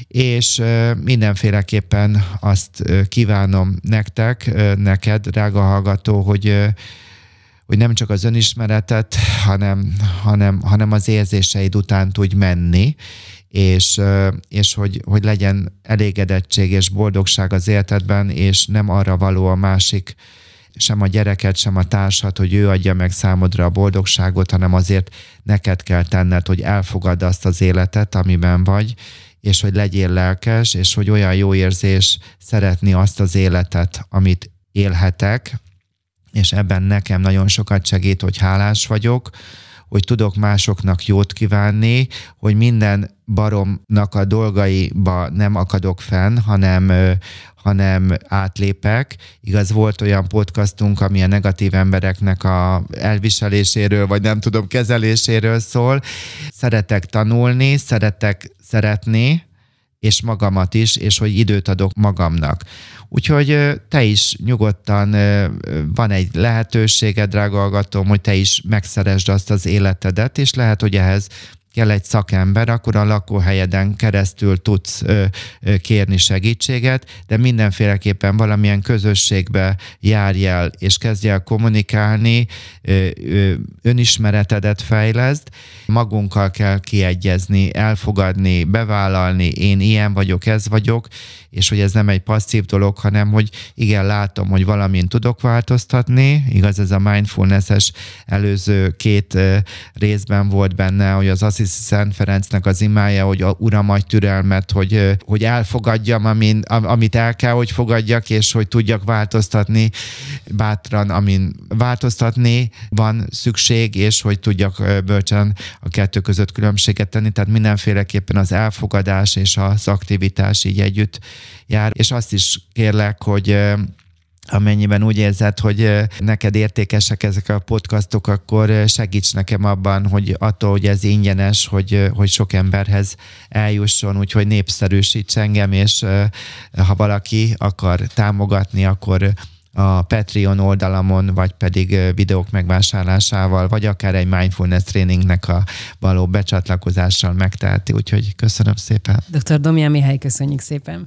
És mindenféleképpen azt kívánom nektek, neked, drága hallgató, hogy hogy nem csak az önismeretet, hanem, hanem, hanem az érzéseid után tudj menni, és, és hogy, hogy legyen elégedettség és boldogság az életedben, és nem arra való a másik, sem a gyereket, sem a társat, hogy ő adja meg számodra a boldogságot, hanem azért neked kell tenned, hogy elfogadd azt az életet, amiben vagy, és hogy legyél lelkes, és hogy olyan jó érzés szeretni azt az életet, amit élhetek, és ebben nekem nagyon sokat segít, hogy hálás vagyok, hogy tudok másoknak jót kívánni, hogy minden baromnak a dolgaiba nem akadok fenn, hanem, hanem átlépek. Igaz, volt olyan podcastunk, ami a negatív embereknek a elviseléséről, vagy nem tudom, kezeléséről szól. Szeretek tanulni, szeretek szeretni, és magamat is, és hogy időt adok magamnak. Úgyhogy te is nyugodtan van egy lehetőséged, drága hallgatom, hogy te is megszeresd azt az életedet, és lehet, hogy ehhez kell egy szakember, akkor a lakóhelyeden keresztül tudsz kérni segítséget, de mindenféleképpen valamilyen közösségbe járj el, és kezdj el kommunikálni, önismeretedet fejleszd, magunkkal kell kiegyezni, elfogadni, bevállalni, én ilyen vagyok, ez vagyok, és hogy ez nem egy passzív dolog, hanem hogy igen, látom, hogy valamin tudok változtatni, igaz, ez a mindfulness-es előző két részben volt benne, hogy az Assisi Szent Ferencnek az imája, hogy a Uram adj türelmet, hogy, hogy elfogadjam, amin, amit el kell, hogy fogadjak, és hogy tudjak változtatni. Bátran, amin változtatni van szükség, és hogy tudjak bölcsen a kettő között különbséget tenni, tehát mindenféleképpen az elfogadás és az aktivitás így együtt jár, és azt is kérlek, hogy amennyiben úgy érzed, hogy neked értékesek ezek a podcastok, akkor segíts nekem abban, hogy attól, hogy ez ingyenes, hogy, hogy sok emberhez eljusson, úgyhogy népszerűsíts engem, és ha valaki akar támogatni, akkor a Patreon oldalamon, vagy pedig videók megvásárlásával, vagy akár egy mindfulness tréningnek a való becsatlakozással megteheti. Úgyhogy köszönöm szépen. Dr. Domján Mihály, köszönjük szépen.